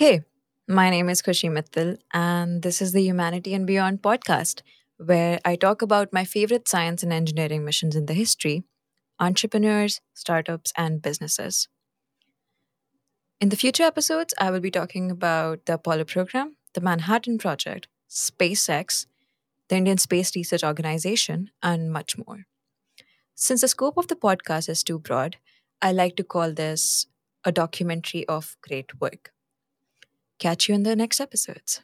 Hey, my name is Khushi Mittal, and this is the Humanity and Beyond podcast, where I talk about my favorite science and engineering missions in the history, entrepreneurs, startups, and businesses. In the future episodes, I will be talking about the Apollo program, the Manhattan Project, SpaceX, the Indian Space Research Organization, and much more. Since the scope of the podcast is too broad, I like to call this a documentary of great work. Catch you in the next episodes.